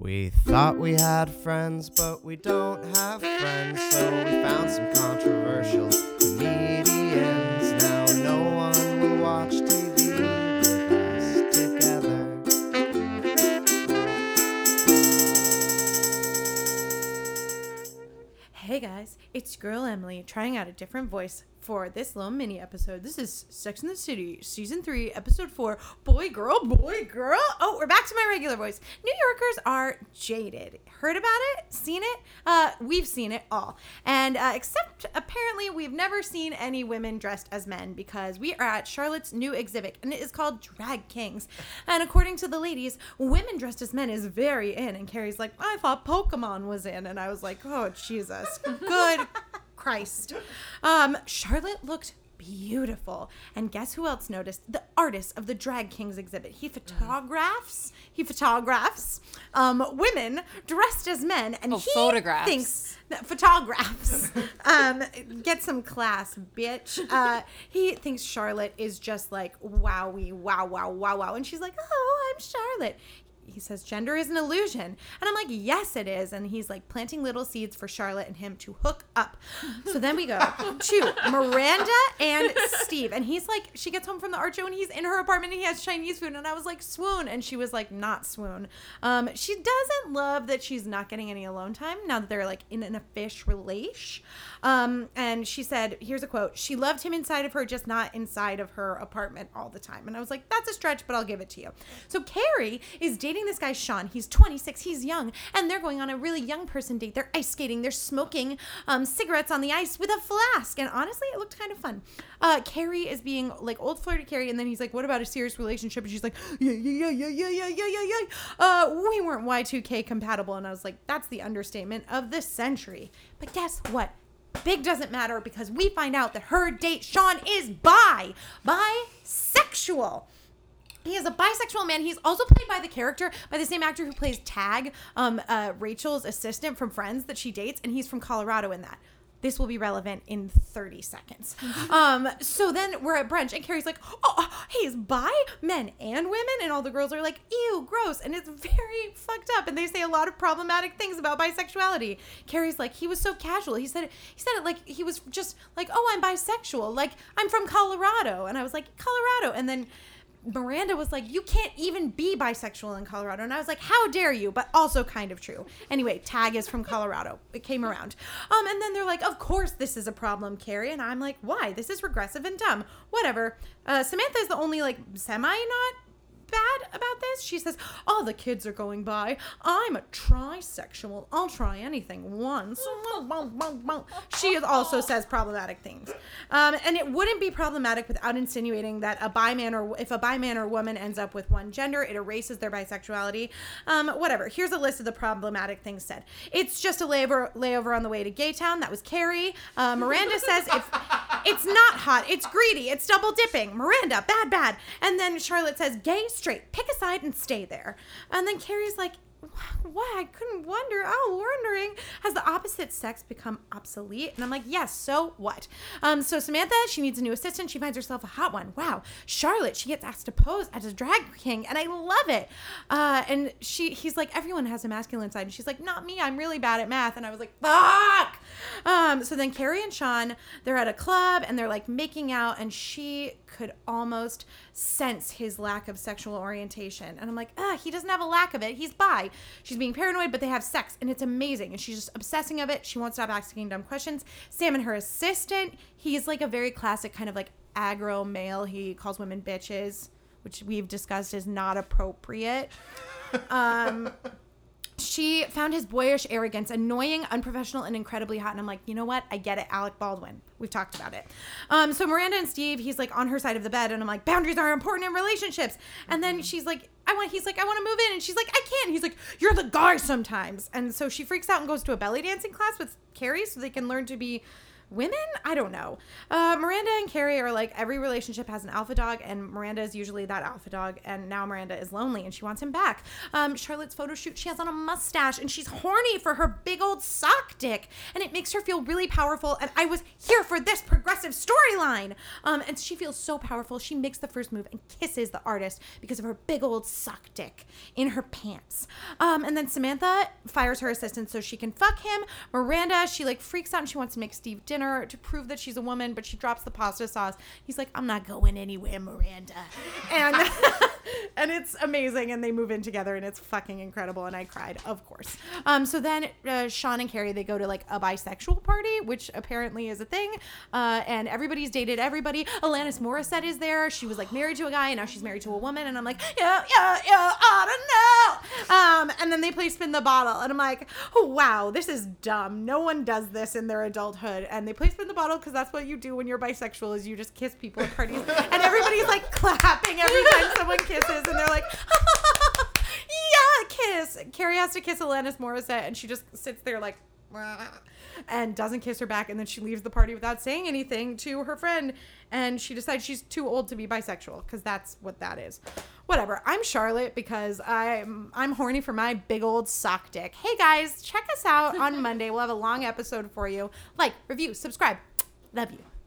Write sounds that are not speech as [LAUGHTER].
We thought we had friends, but we don't have friends, so we found some controversial comedians. Now no one will watch TV with us together. Hey guys, it's girl Emily trying out a different voice for this little mini episode. This is Sex in the City, season three, episode four. Boy, girl, boy, girl. Oh, we're back to my regular voice. New Yorkers are jaded. Heard about it? Seen it? Uh, we've seen it all. And uh, except apparently we've never seen any women dressed as men because we are at Charlotte's new exhibit and it is called Drag Kings. And according to the ladies, women dressed as men is very in. And Carrie's like, I thought Pokemon was in. And I was like, oh, Jesus. Good Christ. Um, Charlotte looked beautiful. And guess who else noticed? The artist of the Drag Kings exhibit. He photographs, he photographs um, women dressed as men. And Oh, he photographs. thinks that photographs. [LAUGHS] um, get some class, bitch. Uh, he thinks Charlotte is just like wowie, wow, wow, wow, wow. And she's like, oh, I'm Charlotte he says gender is an illusion. And i'm like yes it is. And he's like planting little seeds for charlotte and him to hook up. So then we go to miranda and steve. And he's like she gets home from the art show and he's in her apartment and he has chinese food. And i was like swoon. And she was like not swoon. Um, she doesn't love that she's not getting any alone time now that they're like in an official relation um, and she said here's a quote she loved him inside of her just not inside of her apartment all the time. And i was like that's a stretch but i'll give it to you. So carrie is dating dating this guy Sean. He's 26. He's young, and they're going on a really young person date. They're ice skating. They're smoking um, cigarettes on the ice with a flask. And honestly, it looked kind of fun. Uh, Carrie is being like old flirty Carrie, and then he's like, "What about a serious relationship?" And she's like, "Yeah, yeah, yeah, yeah, yeah, yeah, yeah, yeah." Uh, we weren't Y2K compatible, and I was like, "That's the understatement of the century." But guess what? Big doesn't matter because we find out that her date Sean is bi, bisexual. He is a bisexual man. He's also played by the character by the same actor who plays Tag, um, uh, Rachel's assistant from Friends that she dates, and he's from Colorado in that. This will be relevant in 30 seconds. Um, so then we're at brunch, and Carrie's like, "Oh, he's bi, men and women," and all the girls are like, "Ew, gross," and it's very fucked up. And they say a lot of problematic things about bisexuality. Carrie's like, "He was so casual. He said it. He said it like he was just like, oh, I'm bisexual. Like I'm from Colorado," and I was like, "Colorado," and then. Miranda was like, You can't even be bisexual in Colorado. And I was like, How dare you? But also kind of true. Anyway, Tag is from Colorado. It came around. Um, and then they're like, Of course this is a problem, Carrie. And I'm like, Why? This is regressive and dumb. Whatever. Uh, Samantha is the only like semi not bad about this. She says, All the kids are going bi. I'm a trisexual. I'll try anything once. She also says problematic things. Um, and it wouldn't be problematic without insinuating that a bi man or if a bi man or woman ends up with one gender, it erases their bisexuality. Um, whatever. Here's a list of the problematic things said. It's just a layover, layover on the way to Gaytown. That was Carrie. Uh, Miranda says if it's not hot, it's greedy, it's double dipping. Miranda, bad, bad. And then Charlotte says gay, straight, pick a side and stay there. And then Carrie's like, why? I couldn't wonder. Oh, wondering. Has the opposite sex become obsolete? And I'm like, yes, so what? Um, so Samantha, she needs a new assistant. She finds herself a hot one. Wow. Charlotte, she gets asked to pose as a drag king, and I love it. Uh, and she he's like, everyone has a masculine side. And she's like, not me. I'm really bad at math. And I was like, fuck. Um, so then Carrie and Sean, they're at a club and they're like making out, and she could almost sense his lack of sexual orientation. And I'm like, ah, he doesn't have a lack of it. He's bi. She's being paranoid, but they have sex, and it's amazing. And she's just obsessing of it. She won't stop asking dumb questions. Sam and her assistant, he's like a very classic kind of like aggro male. He calls women bitches, which we've discussed is not appropriate. Um, she found his boyish arrogance annoying, unprofessional, and incredibly hot. And I'm like, you know what? I get it. Alec Baldwin. We've talked about it. Um, so Miranda and Steve, he's like on her side of the bed, and I'm like, boundaries are important in relationships. And then she's like, I want. He's like, I want to move in, and she's like, I can't. He's like, you're the guy sometimes. And so she freaks out and goes to a belly dancing class with Carrie so they can learn to be women, I don't know. Uh, Miranda and Carrie are like every relationship has an alpha dog, and Miranda is usually that alpha dog. And now Miranda is lonely and she wants him back. Um, Charlotte's photo shoot, she has on a mustache and she's horny for her big old sock dick, and it makes her feel really powerful. And I was here for this progressive storyline. Um, and she feels so powerful. She makes the first move and kisses the artist because of her big old sock dick in her pants. Um, and then Samantha fires her assistant so she can fuck him. Miranda, she like freaks out and she wants to make Steve dinner to prove that she's a woman, but she drops the pasta sauce. He's like, I'm not going anywhere, Miranda. And [LAUGHS] and it's amazing. And they move in together and it's fucking incredible. And I cried, of course. Um, so then uh, Sean and Carrie, they go to like a bisexual party, which apparently is a thing. Uh, and everybody's dated everybody. Alanis Morissette is there. She was like married to a guy and now she's married to a woman. And I'm like, yeah, yeah, yeah, I don't know. Um, and then they play spin the bottle. And I'm like, oh, wow, this is dumb. No one does this in their adulthood. And they play spin the bottle because that's what you do when you're bisexual is you just kiss people at parties. and everybody's like [LAUGHS] clapping every time someone kisses. And they're like, [LAUGHS] yeah, kiss. Carrie has to kiss Alanis Morissette, and she just sits there like, and doesn't kiss her back, and then she leaves the party without saying anything to her friend, and she decides she's too old to be bisexual because that's what that is. Whatever. I'm Charlotte because I'm I'm horny for my big old sock dick. Hey guys, check us out on Monday. We'll have a long episode for you. Like, review, subscribe. Love you.